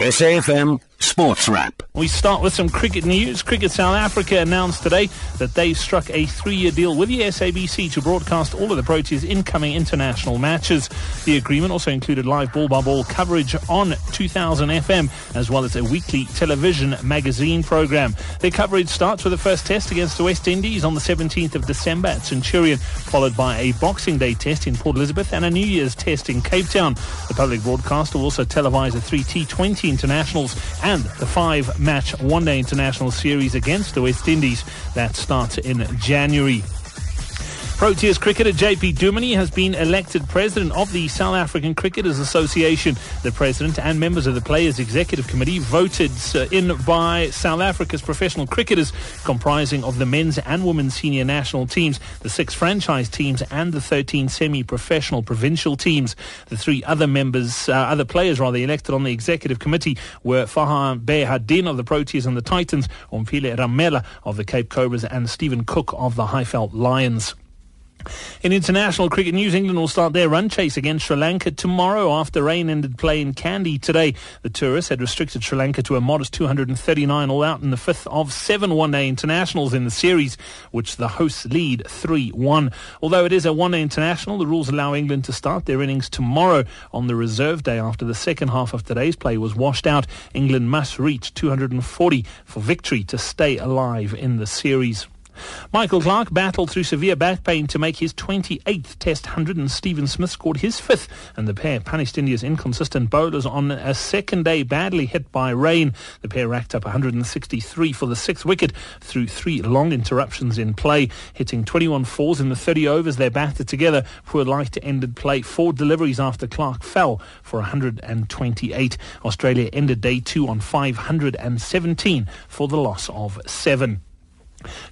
SAFM Sports Wrap. We start with some cricket news. Cricket South Africa announced today that they struck a three-year deal with the SABC to broadcast all of the Proteas' incoming international matches. The agreement also included live ball-by-ball coverage on 2000 FM, as well as a weekly television magazine program. Their coverage starts with the first test against the West Indies on the 17th of December at Centurion, followed by a Boxing Day test in Port Elizabeth and a New Year's test in Cape Town. The public broadcast will also televise the three T20 internationals and the five match one day international series against the West Indies that starts in January. Proteas cricketer JP Duminy has been elected president of the South African Cricketers Association. The president and members of the Players Executive Committee voted uh, in by South Africa's professional cricketers, comprising of the men's and women's senior national teams, the six franchise teams, and the 13 semi-professional provincial teams. The three other members, uh, other players rather, elected on the executive committee were Farhaan Behardien of the Proteas and the Titans, Omphile Ramela of the Cape Cobras, and Stephen Cook of the Highveld Lions. In international cricket news, England will start their run chase against Sri Lanka tomorrow after rain ended play in Kandy today. The tourists had restricted Sri Lanka to a modest 239 all out in the fifth of seven one-day internationals in the series, which the hosts lead 3-1. Although it is a one-day international, the rules allow England to start their innings tomorrow on the reserve day after the second half of today's play was washed out. England must reach 240 for victory to stay alive in the series. Michael Clarke battled through severe back pain to make his 28th Test 100 and Steven Smith scored his fifth and the pair punished India's inconsistent bowlers on a second day badly hit by rain. The pair racked up 163 for the sixth wicket through three long interruptions in play, hitting 21 fours in the 30 overs they batted together for a light ended play. Four deliveries after Clarke fell for 128. Australia ended day two on 517 for the loss of seven.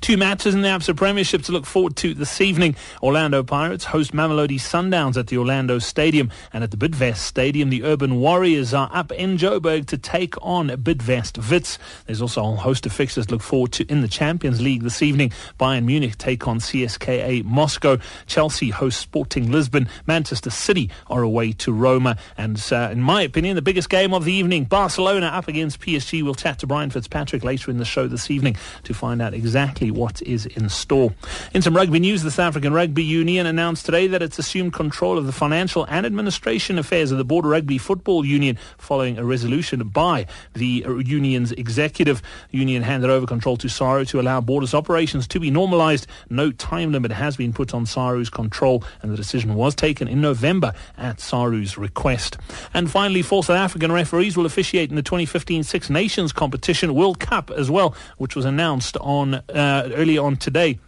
Two matches in the ABSA Premiership to look forward to this evening. Orlando Pirates host Mamelodi Sundowns at the Orlando Stadium and at the Bidvest Stadium the Urban Warriors are up in Joburg to take on Bidvest Wits. There's also a host of fixtures to look forward to in the Champions League this evening. Bayern Munich take on CSKA Moscow. Chelsea host Sporting Lisbon. Manchester City are away to Roma. And uh, in my opinion, the biggest game of the evening, Barcelona up against PSG. We'll chat to Brian Fitzpatrick later in the show this evening to find out exactly exactly what is in store. In some rugby news, the South African Rugby Union announced today that it's assumed control of the financial and administration affairs of the Border Rugby Football Union following a resolution by the union's executive. The union handed over control to SARU to allow Borders operations to be normalised. No time limit has been put on SARU's control and the decision was taken in November at SARU's request. And finally, four South African referees will officiate in the 2015 Six Nations competition World Cup as well, which was announced on uh, earlier on today.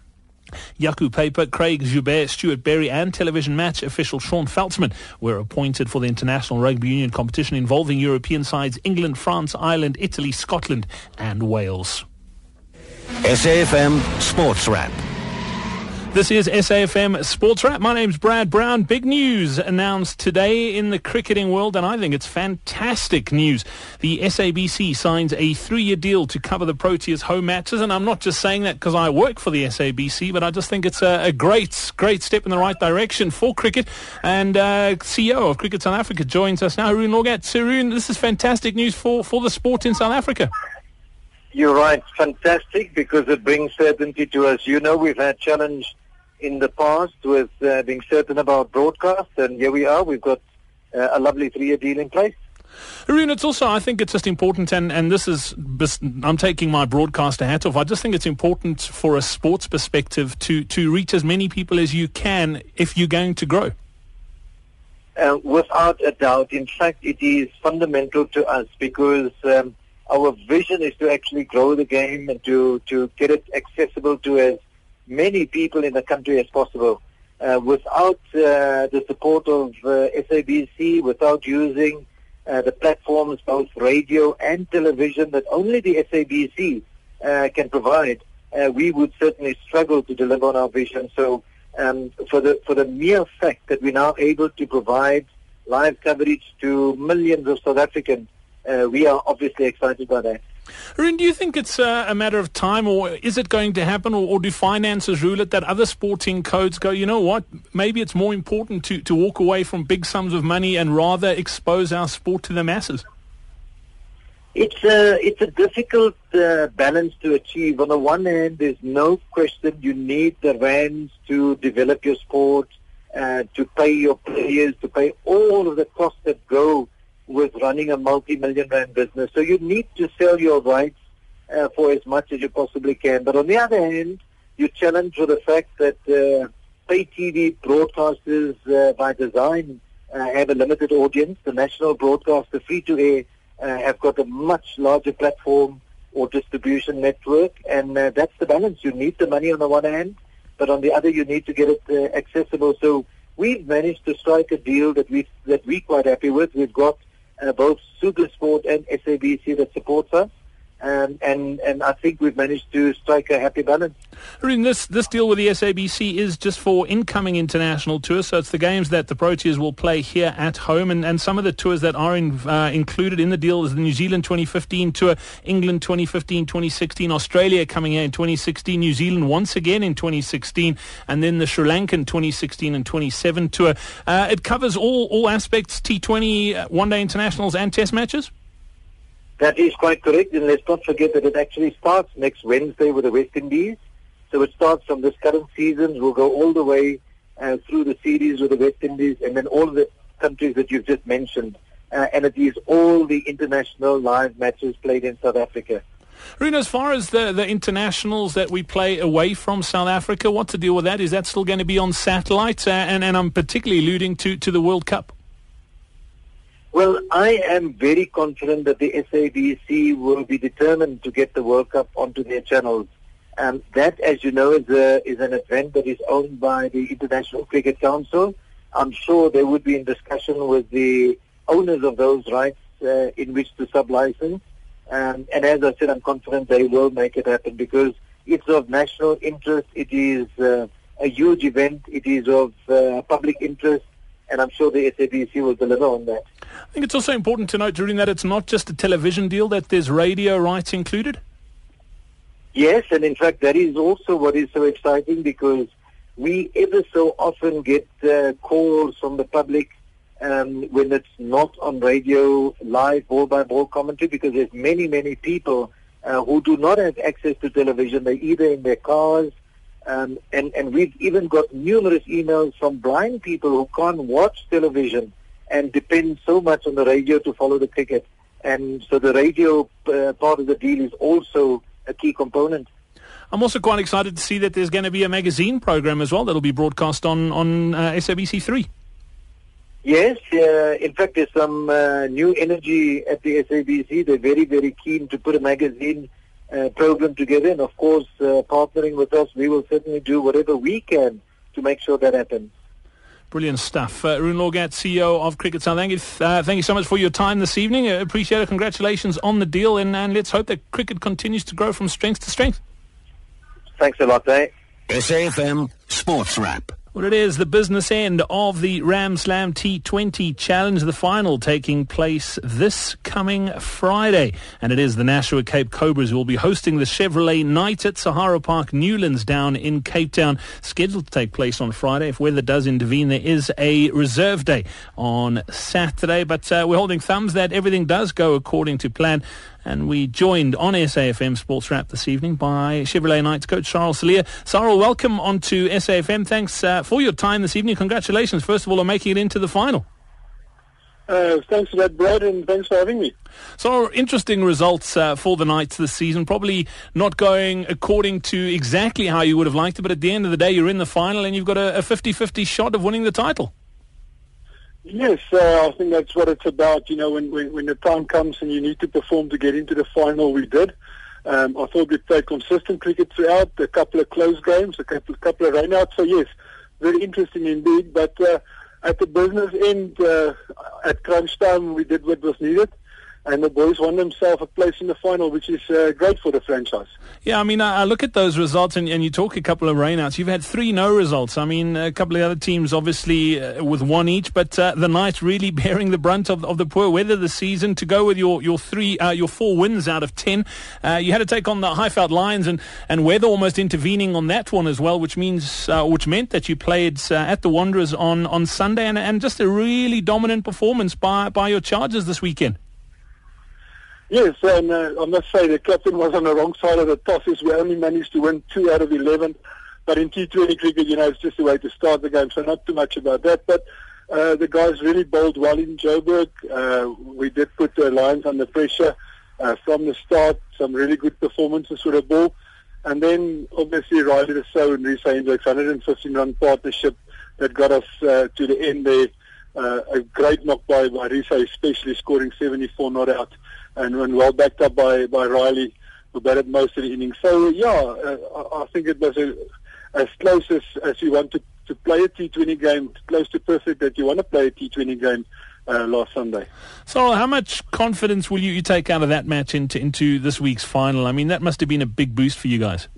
Jaco Peyper, Craig Joubert, Stuart Berry and television match official Shaun Veldsman were appointed for the International Rugby Union competition involving European sides England, France, Ireland, Italy, Scotland and Wales. SAFM Sports Wrap. This is SAFM Sports Wrap. My name's Brad Brown. Big news announced today in the cricketing world, and I think it's fantastic news. The SABC signs a three-year deal to cover the Proteas home matches, and I'm not just saying that because I work for the SABC, but I just think it's a, a great, great step in the right direction for cricket. And uh, CEO of Cricket South Africa joins us now, Haroon Lorgat. Haroon, this is fantastic news for, for the sport in South Africa. You're right, fantastic because it brings certainty to us. You know, we've had challenge in the past with uh, being certain about broadcast, and here we are. We've got uh, a lovely three-year deal in place. Haroon, it's also, I think it's just important, and, and this is, I'm taking my broadcaster hat off. I just think it's important for a sports perspective to, to reach as many people as you can if you're going to grow. Uh, without a doubt. In fact, it is fundamental to us because um, our vision is to actually grow the game and to, to get it accessible to as many people in the country as possible. Uh, without uh, the support of uh, SABC, without using uh, the platforms, both radio and television, that only the SABC uh, can provide, uh, we would certainly struggle to deliver on our vision. So, um, for the for the mere fact that we're now able to provide live coverage to millions of South Africans we are obviously excited by that. Haroon, do you think it's uh, a matter of time, or is it going to happen, or, or, do finances rule it that other sporting codes go, you know what, maybe it's more important to, to walk away from big sums of money and rather expose our sport to the masses? It's a it's a difficult uh, balance to achieve. On the one hand, there's no question you need the rands to develop your sport, uh, to pay your players, to pay all of the costs that go with running a multi-million rand business. So you need to sell your rights uh, for as much as you possibly can. But on the other hand, you challenge with the fact that uh, pay TV broadcasters uh, by design uh, have a limited audience. The national broadcaster, free-to-air, uh, have got a much larger platform or distribution network, and uh, that's the balance. You need the money on the one hand, but on the other, you need to get it accessible. So we've managed to strike a deal that we that we're quite happy with. We've got uh, both Sport and SABC that supports us. Um, and and I think we've managed to strike a happy balance. Haroon, this this deal with the SABC is just for incoming international tours, so it's the games that the Proteas will play here at home, and, and some of the tours that are in, uh, included in the deal is the New Zealand 2015 tour, England 2015, 2016, Australia coming in 2016, New Zealand once again in 2016, and then the Sri Lankan 2016 and 27 tour. Uh, it covers all all aspects: T20, uh, one day internationals, and Test matches. That is quite correct, and let's not forget that it actually starts next Wednesday with the West Indies. So it starts from this current season, We'll go all the way uh, through the series with the West Indies, and then all the countries that you've just mentioned. Uh, and it is all the international live matches played in South Africa. Runa, as far as the, the internationals that we play away from South Africa, what's the deal with that? Is that still going to be on satellite? Uh, and, and I'm particularly alluding to, to the World Cup. Well, I am very confident that the SABC will be determined to get the World Cup onto their channels. And that, as you know, is, a, is an event that is owned by the International Cricket Council. I'm sure they would be in discussion with the owners of those rights uh, in which to sub-license. Um, and as I said, I'm confident they will make it happen because it's of national interest. It is uh, a huge event. It is of uh, public interest and I'm sure the SABC will deliver on that. I think it's also important to note, during that it's not just a television deal, that there's radio rights included. Yes, and in fact, that is also what is so exciting because we ever so often get uh, calls from the public um, when it's not on radio, live ball by ball commentary, because there's many, many people uh, who do not have access to television. They're either in their cars um, and, and we've even got numerous emails from blind people who can't watch television and depend so much on the radio to follow the cricket. And so the radio uh, part of the deal is also a key component. I'm also quite excited to see that there's going to be a magazine program as well that'll be broadcast on, on uh, SABC3. Yes, uh, in fact, there's some uh, new energy at the SABC. They're very, very keen to put a magazine uh, program together. And of course, uh, partnering with us, we will certainly do whatever we can to make sure that happens. Brilliant stuff. Uh, Haroon Lorgat, CEO of Cricket South. Thank you, uh, thank you so much for your time this evening. Uh, appreciate it. Congratulations on the deal. And, and let's hope that cricket continues to grow from strength to strength. Thanks a lot, eh? SAFM Sports Wrap. Well, it is the business end of the Ram Slam T20 Challenge, the final taking place this coming Friday. And it is the Nashua Cape Cobras who will be hosting the Chevrolet Night at Sahara Park Newlands down in Cape Town, scheduled to take place on Friday. If weather does intervene, there is a reserve day on Saturday. But uh, we're holding thumbs that everything does go according to plan. And we joined on SAFM Sports Wrap this evening by Chevrolet Knights coach Sarel Cilliers. Sarel, welcome onto SAFM. Thanks uh, for your time this evening. Congratulations, first of all, on making it into the final. Uh, thanks for that, Brad, and thanks for having me. So, interesting results uh, for the Knights this season. Probably not going according to exactly how you would have liked it, but at the end of the day, you're in the final and you've got a 50 50 shot of winning the title. Yes, uh, I think that's what it's about. You know, when, when, when the time comes and you need to perform to get into the final, we did. Um, I thought we played consistent cricket throughout, a couple of close games, a couple, couple of rainouts. So, yes, very interesting indeed. But uh, at the business end, uh, at crunch time, we did what was needed and the boys won themselves a place in the final, which is uh, great for the franchise. Yeah, I mean, I, I look at those results, and, and, you talk a couple of rainouts. You've had three no results. I mean, a couple of other teams, obviously, uh, with one each, but uh, the Knights really bearing the brunt of, of the poor weather this season. To go with your your three, uh, your four wins out of ten, uh, you had to take on the Highveld Lions, and, and weather almost intervening on that one as well, which means uh, which meant that you played at the Wanderers on on Sunday, and, and just a really dominant performance by by your Chargers this weekend. Yes, and uh, I must say the captain was on the wrong side of the tosses. We only managed to win two out of 11. But in T20 cricket, you know, it's just a way to start the game, so not too much about that. But uh, the guys really bowled well in Joburg. Uh, we did put the Lions under pressure uh, from the start. Some really good performances with the ball. And then, obviously, Rilee Rossouw and Reeza Hendricks, 115 run partnership that got us uh, to the end there. Uh, a great knock by, by Reeza, especially scoring 74 not out and, and well backed up by, by Rilee, who batted most of the innings. So, yeah, uh, I, think it was a, as close as, as you want to, to play a T20 game, close to perfect that you want to play a T20 game uh, last Sunday. So, how much confidence will you, you take out of that match into, into this week's final? I mean, that must have been a big boost for you guys.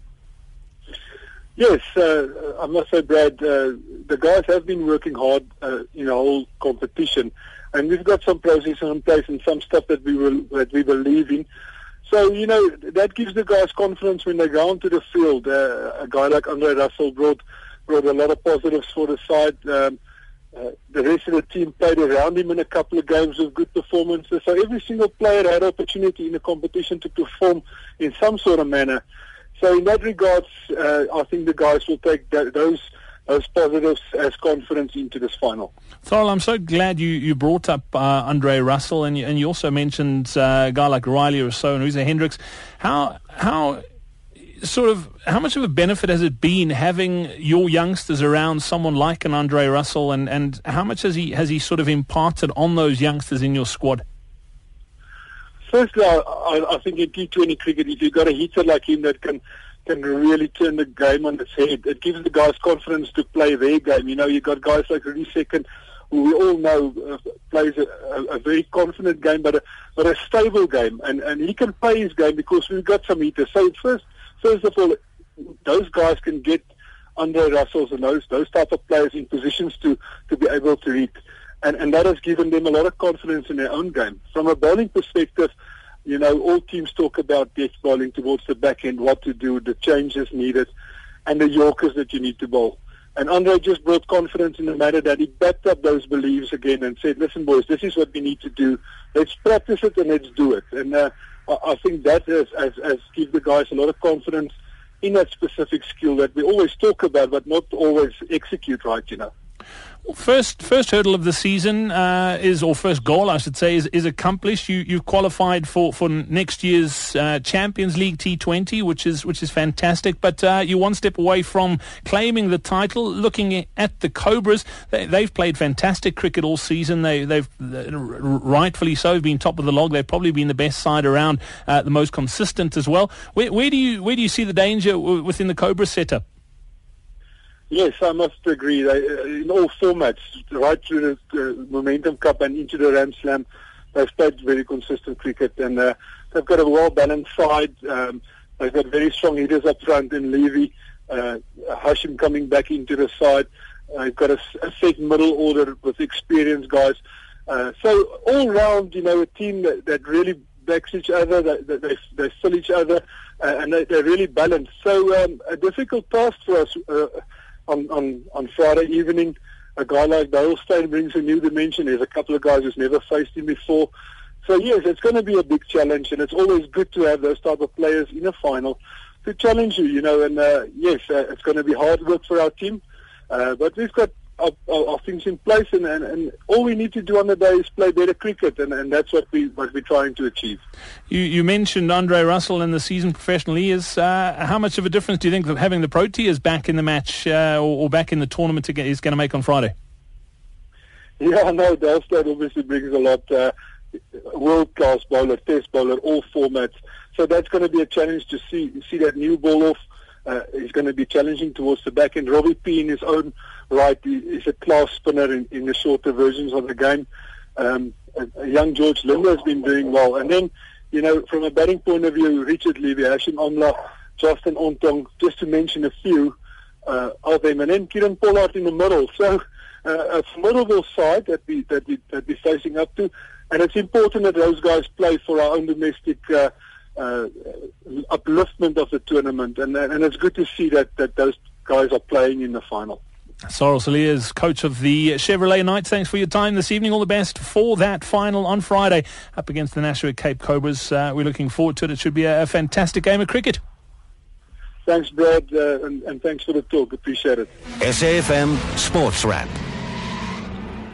Yes, uh, I must say, Brad, uh, the guys have been working hard uh, in the whole competition, and we've got some processes in place and some stuff that we will that we believe in. So you know that gives the guys confidence when they go onto the field. Uh, a guy like Andre Russell brought brought a lot of positives for the side. Um, uh, the rest of the team played around him in a couple of games with good performances. So every single player had opportunity in the competition to perform in some sort of manner. So in that regards, uh, I think the guys will take th- those those positive as confidence into this final. Thorl, I'm so glad you, you brought up uh, Andre Russell, and you, and you also mentioned uh, a guy like Rilee Rossouw and Reeza Hendricks. How how sort of how much of a benefit has it been having your youngsters around someone like an Andre Russell, and, and how much has he has he sort of imparted on those youngsters in your squad? Firstly, I, I, I think in T20 cricket, if you've got a hitter like him that can can really turn the game on its head, it gives the guys confidence to play their game. You know, you've got guys like Rudy Second, who we all know uh, plays a, a, a very confident game, but a, but a stable game, and and he can play his game because we've got some hitters. So first first of all, those guys can get Andre Russells and those those type of players in positions to to be able to hit, and and that has given them a lot of confidence in their own game. From a bowling perspective, you know, all teams talk about death bowling towards the back end, what to do, the changes needed, and the Yorkers that you need to bowl. And Andre just brought confidence in the matter that he backed up those beliefs again and said, listen, boys, this is what we need to do. Let's practice it and let's do it. And uh, I think that has, has, has given the guys a lot of confidence in that specific skill that we always talk about, but not always execute right, you know. Well, first, first hurdle of the season uh, is, or first goal, I should say, is, is accomplished. You, you've qualified for, for next year's uh, Champions League T20, which is which is fantastic. But uh, you're one step away from claiming the title. Looking at the Cobras, they, have played fantastic cricket all season. They, they've rightfully so been top of the log. They've probably been the best side around, uh, the most consistent as well. Where, where do you where do you see the danger within the Cobra setup? Yes, I must agree. Uh, in all formats, right through the Momentum Cup and into the Ram Slam, they've played very consistent cricket, and uh, they've got a well-balanced side. Um, they've got very strong hitters up front in Levy, uh, Hashim coming back into the side. They've got a, a set middle order with experienced guys. Uh, so all round, you know, a team that, that really backs each other, they, they, they fill each other, uh, and they, they're really balanced. So um, a difficult task for us. Uh, on, on, on Friday evening. A guy like Dale Steyn brings a new dimension. There's a couple of guys who's never faced him before. So yes, it's going to be a big challenge, and it's always good to have those type of players in a final to challenge you. You know, and uh, yes, uh, it's going to be hard work for our team, uh, but we've got our, our things in place, and, and, and, all we need to do on the day is play better cricket, and, and that's what we what we're trying to achieve. You, you mentioned Andre Russell and the season professional he is. Uh, how much of a difference do you think that having the Proteas back in the match uh, or, or, back in the tournament is going to make on Friday? Yeah, no, Dale obviously brings a lot. Uh, world class bowler, test bowler, all formats. So that's going to be a challenge to see see that new ball off. Uh, is going to be challenging towards the back end. Robbie P in his own right is a class spinner in, in the shorter versions of the game. Um, young George Linder has been doing well. And then, you know, from a batting point of view, Richard Levy, Hashim Amla, Justin Ontong, just to mention a few uh, of them. And then Kieron Pollard in the middle. So uh, a formidable side that we, that, we, that we're facing up to. And it's important that those guys play for our own domestic uh, uh, upliftment of the tournament. And, and it's good to see that, that those guys are playing in the final. Sarel Cilliers, coach of the Chevrolet Knights. Thanks for your time this evening. All the best for that final on Friday up against the Nashua Cape Cobras. Uh, we're looking forward to it. It should be a, a fantastic game of cricket. Thanks, Brad, uh, and, and thanks for the talk. Appreciate it. SAFM Sports Wrap.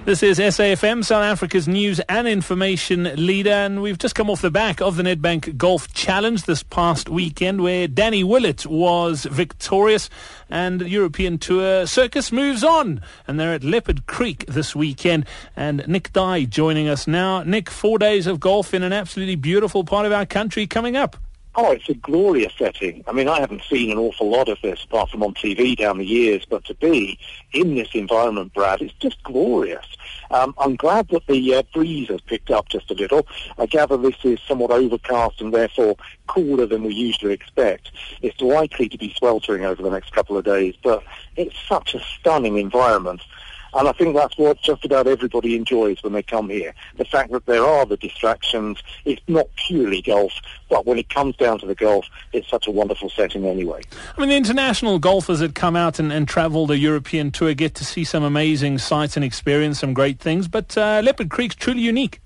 This is SAFM, South Africa's news and information leader, and we've just come off the back of the Nedbank Golf Challenge this past weekend where Danny Willett was victorious and the European Tour circus moves on and they're at Leopard Creek this weekend and Nick Dye joining us now. Nick, four days of golf in an absolutely beautiful part of our country coming up. Oh, it's a glorious setting. I mean, I haven't seen an awful lot of this apart from on TV down the years, but to be in this environment, Brad, it's just glorious. Um, I'm glad that the uh, breeze has picked up just a little. I gather this is somewhat overcast and therefore cooler than we usually expect. It's likely to be sweltering over the next couple of days, but it's such a stunning environment. And I think that's what just about everybody enjoys when they come here. The fact that there are the distractions, it's not purely golf, but when it comes down to the golf, it's such a wonderful setting anyway. I mean, the international golfers that come out and, and travel the European tour get to see some amazing sights and experience some great things, but uh, Leopard Creek's truly unique.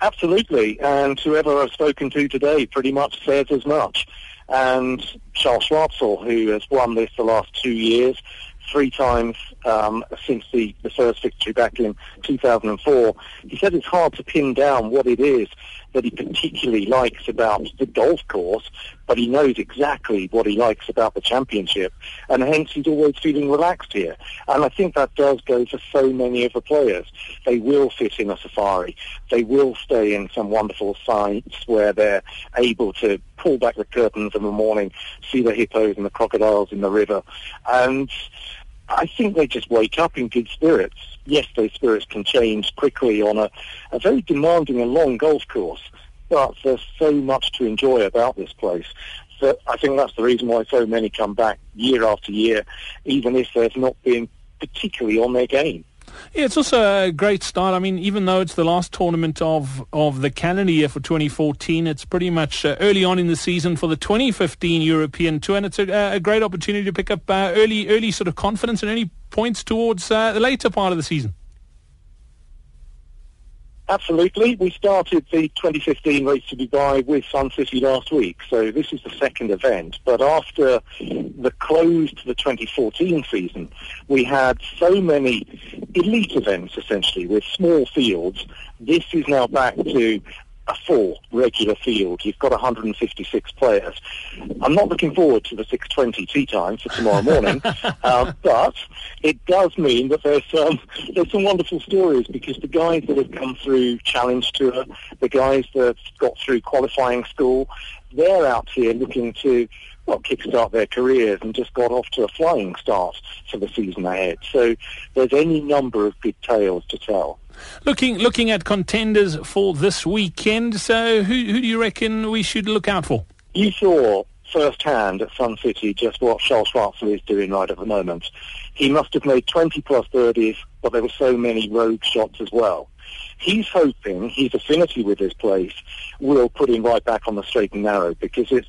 Absolutely, and whoever I've spoken to today pretty much says as much. And Charl Schwartzel, who has won this the last two years, three times um, since the, the first victory back in 2004. He said it's hard to pin down what it is that he particularly likes about the golf course, but he knows exactly what he likes about the championship, and hence he's always feeling relaxed here. And I think that does go for so many of the players. They will fit in a safari. They will stay in some wonderful sites where they're able to pull back the curtains in the morning, see the hippos and the crocodiles in the river, and I think they just wake up in good spirits. Yes, those spirits can change quickly on a, a very demanding and long golf course, but there's so much to enjoy about this place that I think that's the reason why so many come back year after year, even if they've not been particularly on their game. Yeah, it's also a great start. I mean, even though it's the last tournament of, of the calendar year for 2014, it's pretty much uh, early on in the season for the 2015 European Tour, and it's a, a great opportunity to pick up uh, early, early sort of confidence and early points towards uh, the later part of the season. Absolutely. We started the 2015 race to Dubai with Sun City last week, so this is the second event. But after the close to the 2014 season, we had so many elite events, essentially, with small fields. This is now back to a full regular field. You've got 156 players. I'm not looking forward to the 6:20 tee time for tomorrow morning, um, but it does mean that there's some there's some wonderful stories because the guys that have come through Challenge Tour, the guys that got through qualifying school, they're out here looking to well, kickstart their careers and just got off to a flying start for the season ahead. So there's any number of good tales to tell. Looking looking at contenders for this weekend, so who, who do you reckon we should look out for? You saw firsthand at Sun City just what Charl Schwartzel is doing right at the moment. He must have made 20 plus birdies, but there were so many rogue shots as well. He's hoping his affinity with this place will put him right back on the straight and narrow because it's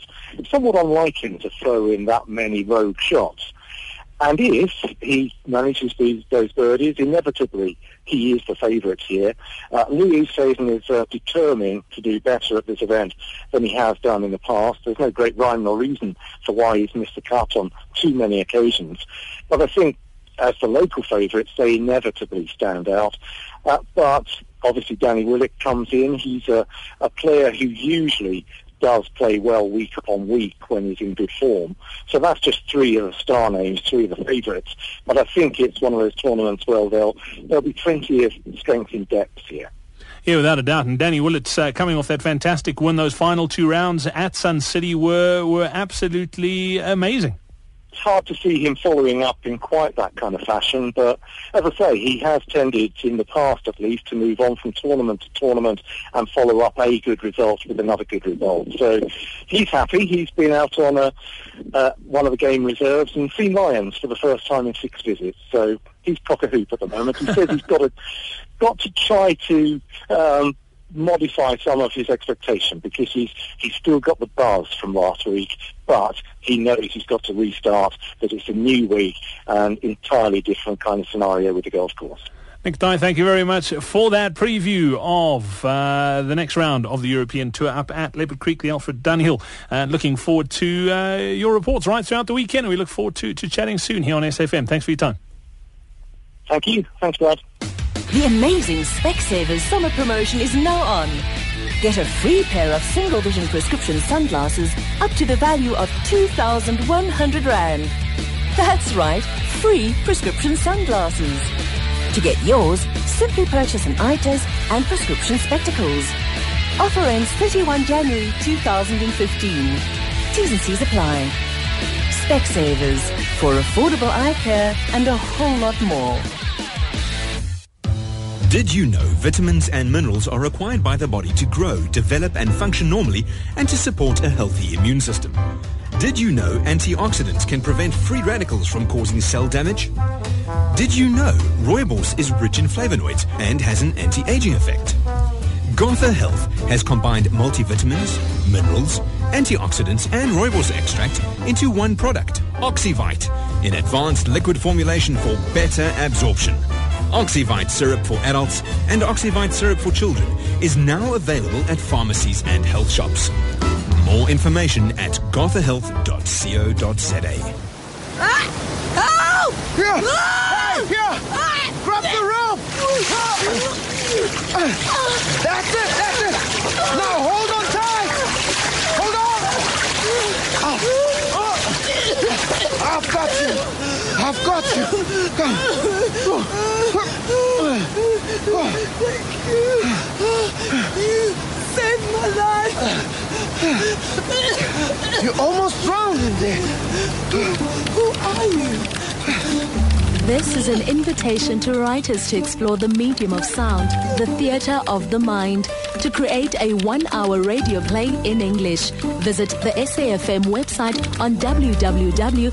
somewhat unlike him to throw in that many rogue shots. And if he manages these, those birdies, inevitably he is the favourite here. Uh, Louis Oosthuizen is uh, determined to do better at this event than he has done in the past. There's no great rhyme or reason for why he's missed the cut on too many occasions. But I think as the local favourites, they inevitably stand out. Uh, but obviously Danny Willett comes in. He's a, a player who usually does play well week upon week when he's in good form. So that's just three of the star names, three of the favourites. But I think it's one of those tournaments where there'll, there'll be plenty of strength in depth here. Yeah, without a doubt. And Danny Willett's uh, coming off that fantastic win. Those final two rounds at Sun City were, were absolutely amazing it's hard to see him following up in quite that kind of fashion. But as I say, he has tended, in the past at least, to move on from tournament to tournament and follow up a good result with another good result. So he's happy. He's been out on a, uh, one of the game reserves and seen lions for the first time in six visits. So he's cock a hoop at the moment. He says he's got to got to try to um, modify some of his expectation because he's he's still got the buzz from last week, but he knows he's got to restart. That it's a new week and entirely different kind of scenario with the golf course. Nick Dye, thank you very much for that preview of uh, the next round of the European Tour up at Leopard Creek, the Alfred Dunhill. Uh, looking forward to uh, your reports right throughout the weekend, and we look forward to, to chatting soon here on SFM. Thanks for your time. Thank you. Thanks, Brad. The amazing Specsavers summer promotion is now on. Get a free pair of single vision prescription sunglasses up to the value of 2,100 Rand. That's right, free prescription sunglasses. To get yours, simply purchase an eye test and prescription spectacles. Offer ends 31 January 2015. T's and C's apply. Specsavers for affordable eye care and a whole lot more. Did you know vitamins and minerals are required by the body to grow, develop and function normally and to support a healthy immune system? Did you know antioxidants can prevent free radicals from causing cell damage? Did you know rooibos is rich in flavonoids and has an anti-aging effect? Gotha Health has combined multivitamins, minerals, antioxidants and rooibos extract into one product, Oxyvite, in advanced liquid formulation for better absorption. Oxyvite syrup for adults and Oxyvite syrup for children is now available at pharmacies and health shops. More information at gothahealth.co.za. Help! Here! Hey, here! Grab the rope! That's it! That's it! Now hold on tight! Hold on! Oh. I've got you! I've got you! Come. Thank you. You saved my life! You almost drowned in there. Who are you? This is an invitation to writers to explore the medium of sound, the theatre of the mind, to create a one-hour radio play in English. Visit the SAFM website on www.safm.co.za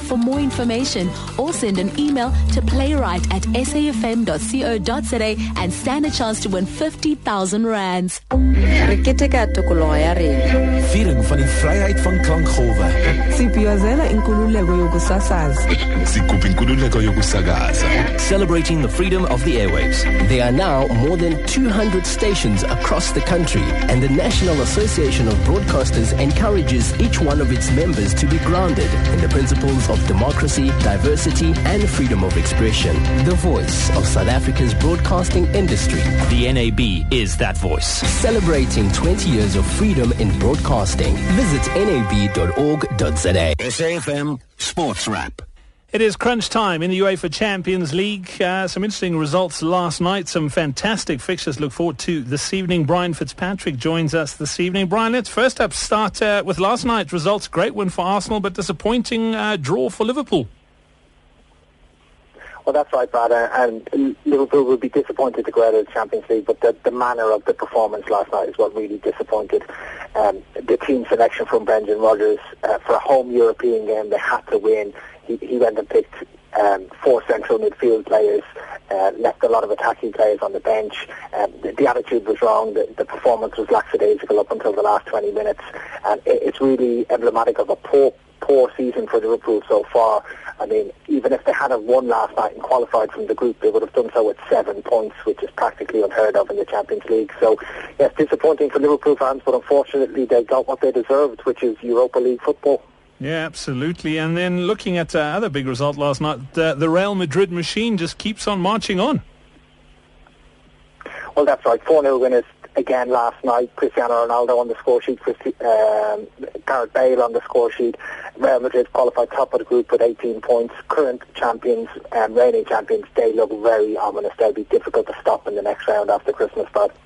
for more information or send an email to playwright at safm.co.za and stand a chance to win 50,000 rands. Re keteka tokologo ya rena. Viering van die vryheid van klankgolwe. Sibhiyozela inkululeko yokusasaza. Sigubha inkululeko yokusakaza. Celebrating the freedom of the airwaves. There are now more than 200 stations across the country, and the National Association of Broadcasters encourages each one of its members to be grounded in the principles of democracy, diversity, and freedom of expression. The voice of South Africa's broadcasting industry. The NAB is that voice. Celebrating 20 years of freedom in broadcasting. Visit nab.org.za. SAFM Sports Wrap. It is crunch time in the UEFA Champions League. Uh, some interesting results last night. Some fantastic fixtures. Look forward to this evening. Brian Fitzpatrick joins us this evening. Brian, let's first up start uh, with last night's results. Great win for Arsenal, but disappointing uh, draw for Liverpool. Well, that's right, Brad. uh, And Liverpool will be disappointed to go out of the Champions League, but the, the manner of the performance last night is what really disappointed. Um, the team selection from Brendan Rodgers uh, for a home European game, they had to win. He, went and picked um, four central midfield players, uh, left a lot of attacking players on the bench. Um, the, the attitude was wrong. The, the performance was lackadaisical up until the last 20 minutes. And it, it's really emblematic of a poor poor season for Liverpool so far. I mean, even if they had have won last night and qualified from the group, they would have done so with seven points, which is practically unheard of in the Champions League. So, yes, disappointing for Liverpool fans, but unfortunately they got what they deserved, which is Europa League football. Yeah, absolutely. And then looking at uh, other big result last night, uh, the Real Madrid machine just keeps on marching on. Well, that's right. 4-0 winners again last night. Cristiano Ronaldo on the score sheet, um, Gareth Bale on the score sheet. Real Madrid qualified top of the group with 18 points. Current champions and reigning champions, they look very ominous. They'll be difficult to stop in the next round after Christmas, but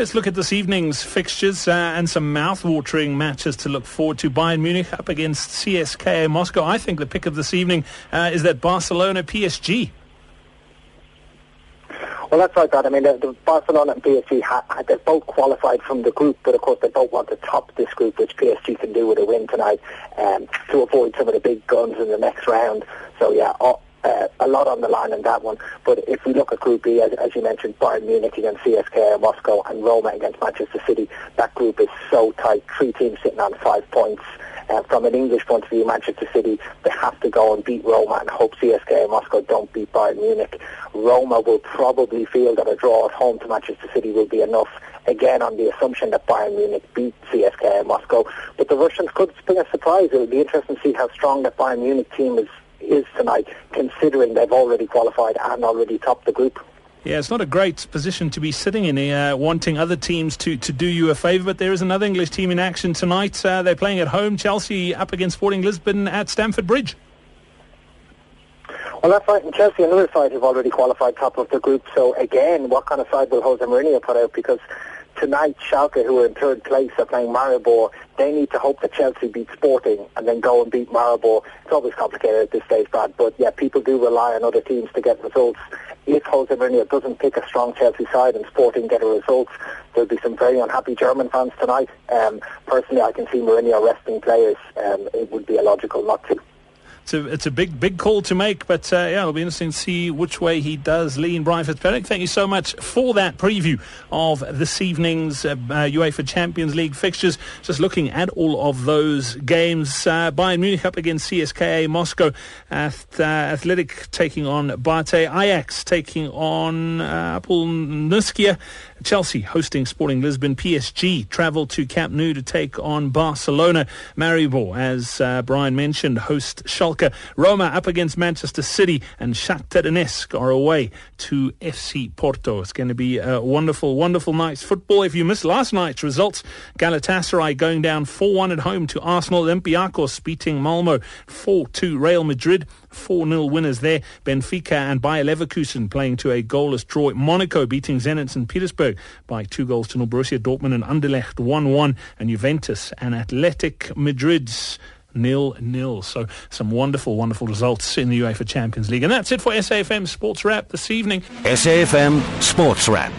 Let's look at this evening's fixtures uh, and some mouth-watering matches to look forward to. Bayern Munich up against CSKA Moscow. I think the pick of this evening uh, is that Barcelona PSG. Well, that's right, Brad. I mean, the, the Barcelona and PSG, ha, they've both qualified from the group, but of course they both want to top this group, which PSG can do with a win tonight um, to avoid some of the big guns in the next round. So, yeah, all, uh, a lot on the line in that one. But if we look at Group B, as, as you mentioned, Bayern Munich against CSKA Moscow and Roma against Manchester City, that group is so tight. Three teams sitting on five points. Uh, from an English point of view, Manchester City, they have to go and beat Roma and hope CSKA Moscow don't beat Bayern Munich. Roma will probably feel that a draw at home to Manchester City will be enough again on the assumption that Bayern Munich beat CSKA Moscow. But the Russians could bring a surprise. It will be interesting to see how strong that Bayern Munich team is, is tonight, considering they've already qualified and already topped the group. Yeah, it's not a great position to be sitting in, uh, wanting other teams to, to do you a favour, but there is another English team in action tonight. Uh, they're playing at home, Chelsea up against Sporting Lisbon at Stamford Bridge. Well, that's right. And Chelsea, another side who've already qualified top of the group. So again, what kind of side will Jose Mourinho put out? Because tonight, Schalke, who are in third place, are playing Maribor. They need to hope that Chelsea beat Sporting and then go and beat Maribor. It's always complicated at this stage, Brad. But yeah, people do rely on other teams to get results. If Jose Mourinho doesn't pick a strong Chelsea side and Sporting get a result, there'll be some very unhappy German fans tonight. Um, personally, I can see Mourinho resting players. Um, it would be illogical not to it's a, it's a big, big call to make, but uh, yeah, it'll be interesting to see which way he does lean. Brian Fitzpatrick, thank you so much for that preview of this evening's uh, uh, UEFA Champions League fixtures. Just looking at all of those games. Uh, Bayern Munich up against CSKA Moscow, uh, Athletic taking on Bate, Ajax taking on uh, APOEL Nicosia, Chelsea hosting Sporting Lisbon, PSG travel to Camp Nou to take on Barcelona, Maribor, as uh, Brian mentioned, host Schalke. Roma up against Manchester City and Shakhtar Donetsk are away to FC Porto. It's going to be a wonderful, wonderful night's football. If you missed last night's results, Galatasaray going down 4-1 at home to Arsenal. Olympiacos beating Malmo 4-2. Real Madrid 4-0 winners there. Benfica and Bayer Leverkusen playing to a goalless draw. Monaco beating Zenit St. Petersburg by two goals to nil. Borussia Dortmund and Anderlecht 1-1 and Juventus and Athletic Madrid's nil nil. So some wonderful, wonderful results in the UEFA Champions League. And that's it for SAFM Sports Wrap this evening. SAFM Sports Wrap.